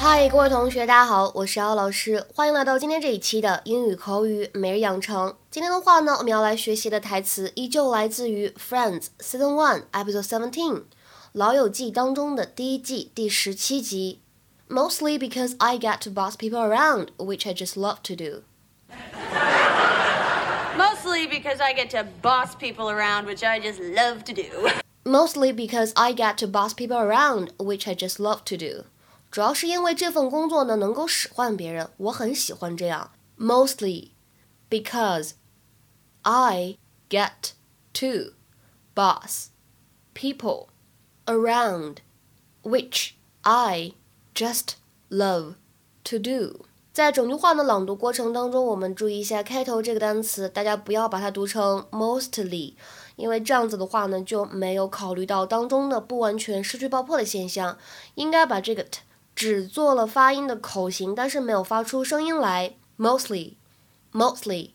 嗨，各位同学，大家好，我是姚老师，欢迎来到今天这一期的英语口语每日养成。今天的话呢，我们要来学习的台词依旧来自于《Friends》Season One Episode Seventeen，《老友记》当中的第一季第十七集。Mostly because I get to boss people around, which I just love to do. Mostly because I get to boss people around, which I just love to do. Mostly because I get to boss people around, which I just love to do. 主要是因为这份工作呢，能够使唤别人，我很喜欢这样。Mostly because I get to boss people around, which I just love to do. 在整句话的朗读过程当中，我们注意一下开头这个单词，大家不要把它读成 mostly，因为这样子的话呢，就没有考虑到当中的不完全失去爆破的现象。应该把这个 t 只做了发音的口型，但是没有发出声音来。mostly，mostly，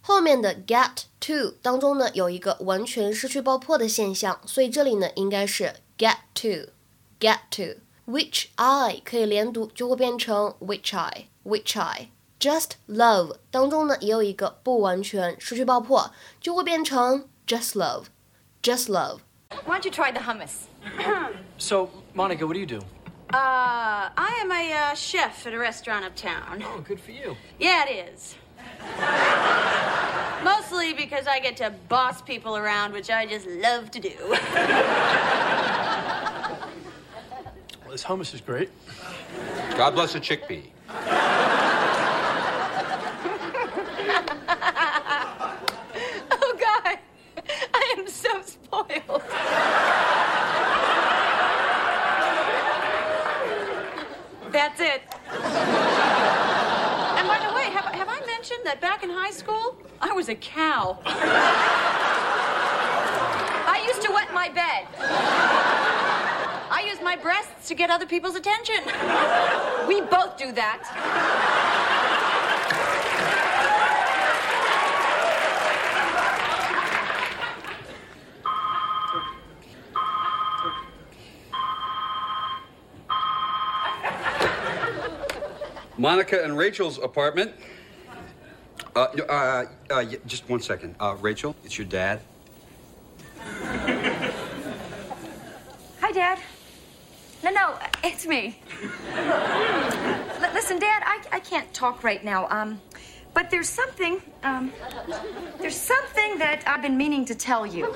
后面的 get to 当中呢有一个完全失去爆破的现象，所以这里呢应该是 get to，get to。which I 可以连读，就会变成 which I。which I just love 当中呢也有一个不完全失去爆破，就会变成 just love, just love. Why don't you try the hummus? So, Monica, what do you do? Uh, I am a uh, chef at a restaurant uptown. Oh, good for you. Yeah, it is. Mostly because I get to boss people around, which I just love to do. Well, this hummus is great. God bless the chickpea. oh, God. I am so spoiled. That's it. And by the way, have, have I mentioned that back in high school, I was a cow? I used to wet my bed. I used my breasts to get other people's attention. We both do that. Monica and Rachel's apartment. Uh, uh, uh, just one second. Uh, Rachel, it's your dad. Hi, Dad. No, no, it's me. L- listen, Dad, I, I can't talk right now. Um, but there's something, um, there's something that I've been meaning to tell you.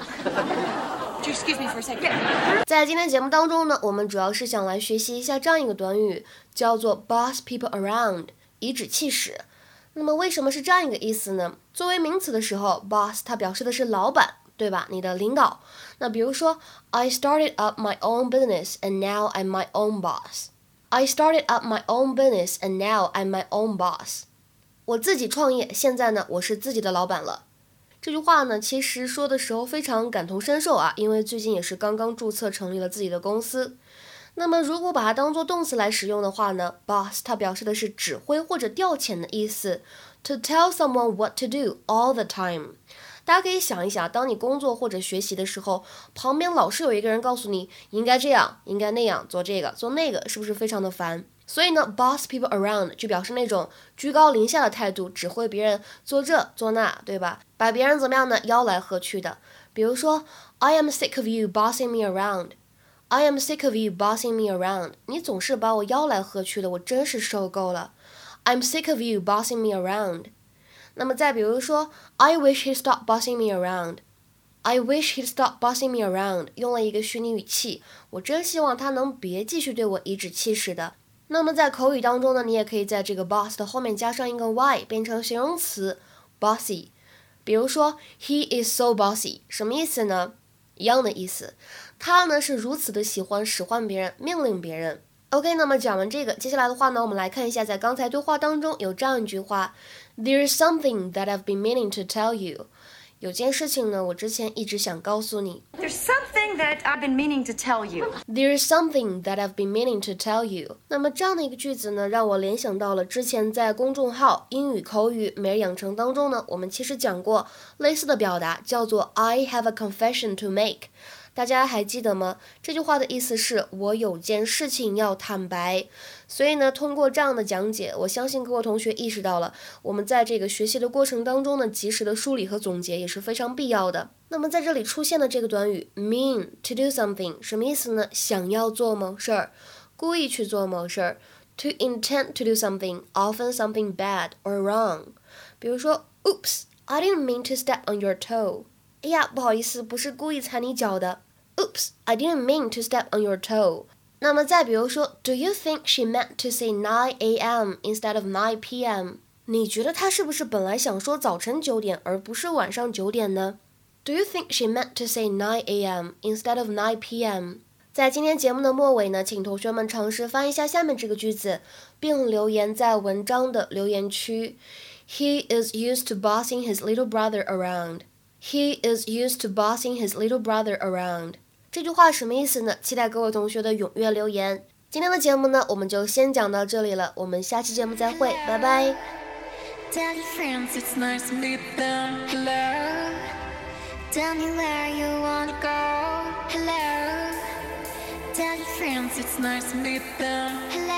Would you excuse me for second? 在今天节目当中呢，我们主要是想来学习一下这样一个短语，叫做 boss people around，颐指气使。那么为什么是这样一个意思呢？作为名词的时候，boss 它表示的是老板，对吧？你的领导。那比如说，I started up my own business and now I'm my own boss. I started up my own business and now I'm my own boss. 我自己创业，现在呢，我是自己的老板了。这句话呢，其实说的时候非常感同身受啊，因为最近也是刚刚注册成立了自己的公司。那么如果把它当做动词来使用的话呢，boss 它表示的是指挥或者调遣的意思，to tell someone what to do all the time。大家可以想一想，当你工作或者学习的时候，旁边老是有一个人告诉你应该这样，应该那样，做这个，做那个，是不是非常的烦？所以呢，boss people around 就表示那种居高临下的态度，指挥别人做这做那，对吧？把别人怎么样呢？吆来喝去的。比如说，I am sick of you bossing me around。I am sick of you bossing me around。你总是把我吆来喝去的，我真是受够了。I'm sick of you bossing me around。那么再比如说，I wish he'd stop bossing me around。I wish he'd stop bossing me around，用了一个虚拟语气，我真希望他能别继续对我颐指气使的。那么在口语当中呢，你也可以在这个 boss 的后面加上一个 y，变成形容词 bossy。比如说，He is so bossy，什么意思呢？一样的意思，他呢是如此的喜欢使唤别人、命令别人。OK，那么讲完这个，接下来的话呢，我们来看一下，在刚才对话当中有这样一句话：There's something that I've been meaning to tell you。有件事情呢，我之前一直想告诉你。There's something that I've been meaning to tell you. There's something that I've been meaning to tell you。那么这样的一个句子呢，让我联想到了之前在公众号英语口语每日养成当中呢，我们其实讲过类似的表达，叫做 I have a confession to make。大家还记得吗？这句话的意思是我有件事情要坦白。所以呢，通过这样的讲解，我相信各位同学意识到了，我们在这个学习的过程当中呢，及时的梳理和总结也是非常必要的。那么在这里出现的这个短语 mean to do something 什么意思呢？想要做某事儿，故意去做某事儿。To intend to do something, often something bad or wrong。比如说，Oops, I didn't mean to step on your toe。哎呀，不好意思，不是故意踩你脚的。Oops, I didn't mean to step on your toe。那么再比如说，Do you think she meant to say 9 a.m. instead of 9 p.m.？你觉得她是不是本来想说早晨九点，而不是晚上九点呢？Do you think she meant to say 9 a.m. instead of 9 p.m.？在今天节目的末尾呢，请同学们尝试翻译一下下面这个句子，并留言在文章的留言区。He is used to bossing his little brother around. He is used to bossing his little brother around. 这句话什么意思呢？期待各位同学的踊跃留言。今天的节目呢，我们就先讲到这里了，我们下期节目再会，拜拜。Tell your friends it's nice to meet them. Hello. Tell me where you wanna go. Hello. Tell your friends it's nice to meet them. Hello.